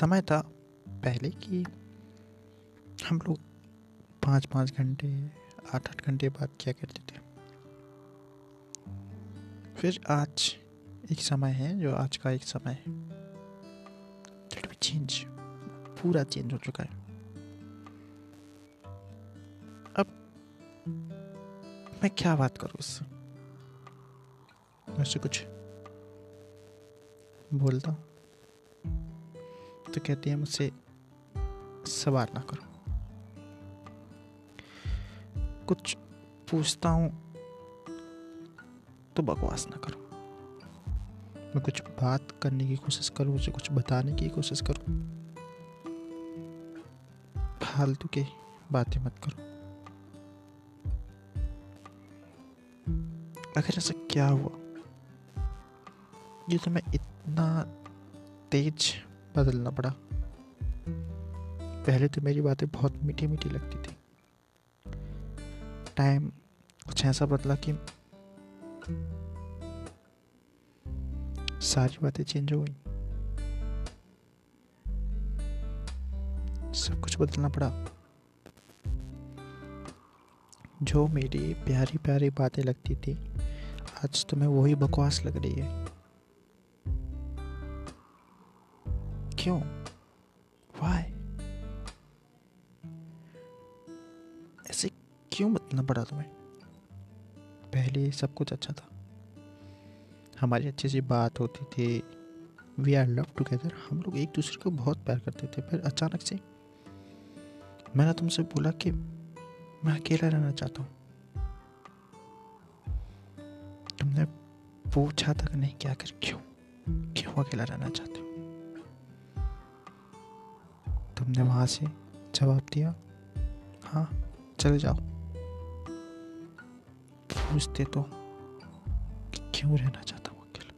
समय था पहले कि हम लोग पाँच पाँच घंटे, आठ आठ घंटे बात किया करते थे। फिर आज एक समय है जो आज का एक समय है। चेंज पूरा चेंज हो चुका है। अब मैं क्या बात करूँ उससे? मैं कुछ बोलता हूँ। तो कहती है मुझसे सवाल ना करो। कुछ पूछता हूँ तो बकवास ना करो। मैं कुछ बात करने की कोशिश करूँ, उसे कुछ बताने की कोशिश करूँ। फालतू के बातें मत करो। अगर ऐसा क्या हुआ, ये तो मैं इतना तेज बदलना पड़ा। पहले तो मेरी बातें बहुत मीठी मीठी लगती थी। टाइम कुछ ऐसा बदला कि सारी बातें चेंज हो गई। सब कुछ बदलना पड़ा। जो मेरी प्यारी प्यारी बातें लगती थी, आज तुम्हें मैं वही बकवास लग रही है। क्यों? वाई ऐसे क्यों बदलना पड़ा तुम्हें? पहले सब कुछ अच्छा था। हमारी अच्छी सी बात होती थी। वी आर लव टुगेदर हम लोग एक दूसरे को बहुत प्यार करते थे फिर अचानक से मैंने तुमसे बोला कि मैं अकेला रहना चाहता हूँ। तुमने पूछा तक नहीं क्या कर क्यों? क्यों अकेला रहना चाहते हो तुमने वहाँ से जवाब दिया। हाँ चले जाओ। पूछते तो क्यों रहना चाहता हूँ अकेला?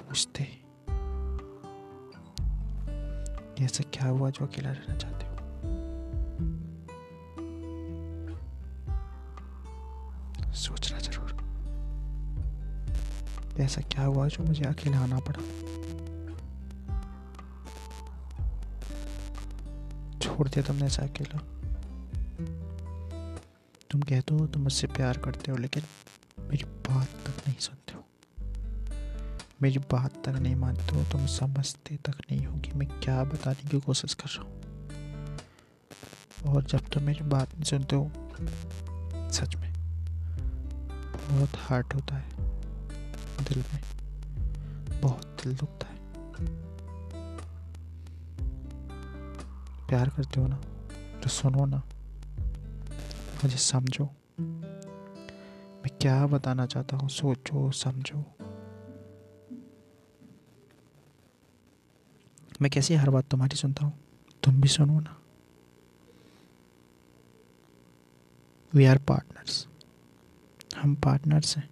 पूछते ऐसा क्या हुआ जो अकेला रहना चाहते हो? सोचना ज़रूर। ऐसा क्या हुआ जो मुझे अकेला आना पड़ा? छोड़ दिया तुमने ऐसा अकेला? तुम कहते हो तुम मुझसे प्यार करते हो, लेकिन मेरी बात तक नहीं सुनते हो। मेरी बात तक नहीं मानते हो, तुम समझते तक नहीं हो कि मैं क्या बताने की कोशिश कर रहा हूँ। और जब तुम मेरी बात नहीं सुनते हो, सच में बहुत हार्ट होता है दिल में, बहुत दिल दुखता है। प्यार करते हो ना तो सुनो ना। मुझे समझो। मैं क्या बताना चाहता हूँ, सोचो, समझो। मैं कैसी हर बात तुम्हारी सुनता हूँ? तुम भी सुनो ना। वी आर पार्टनर्स हम पार्टनर्स हैं।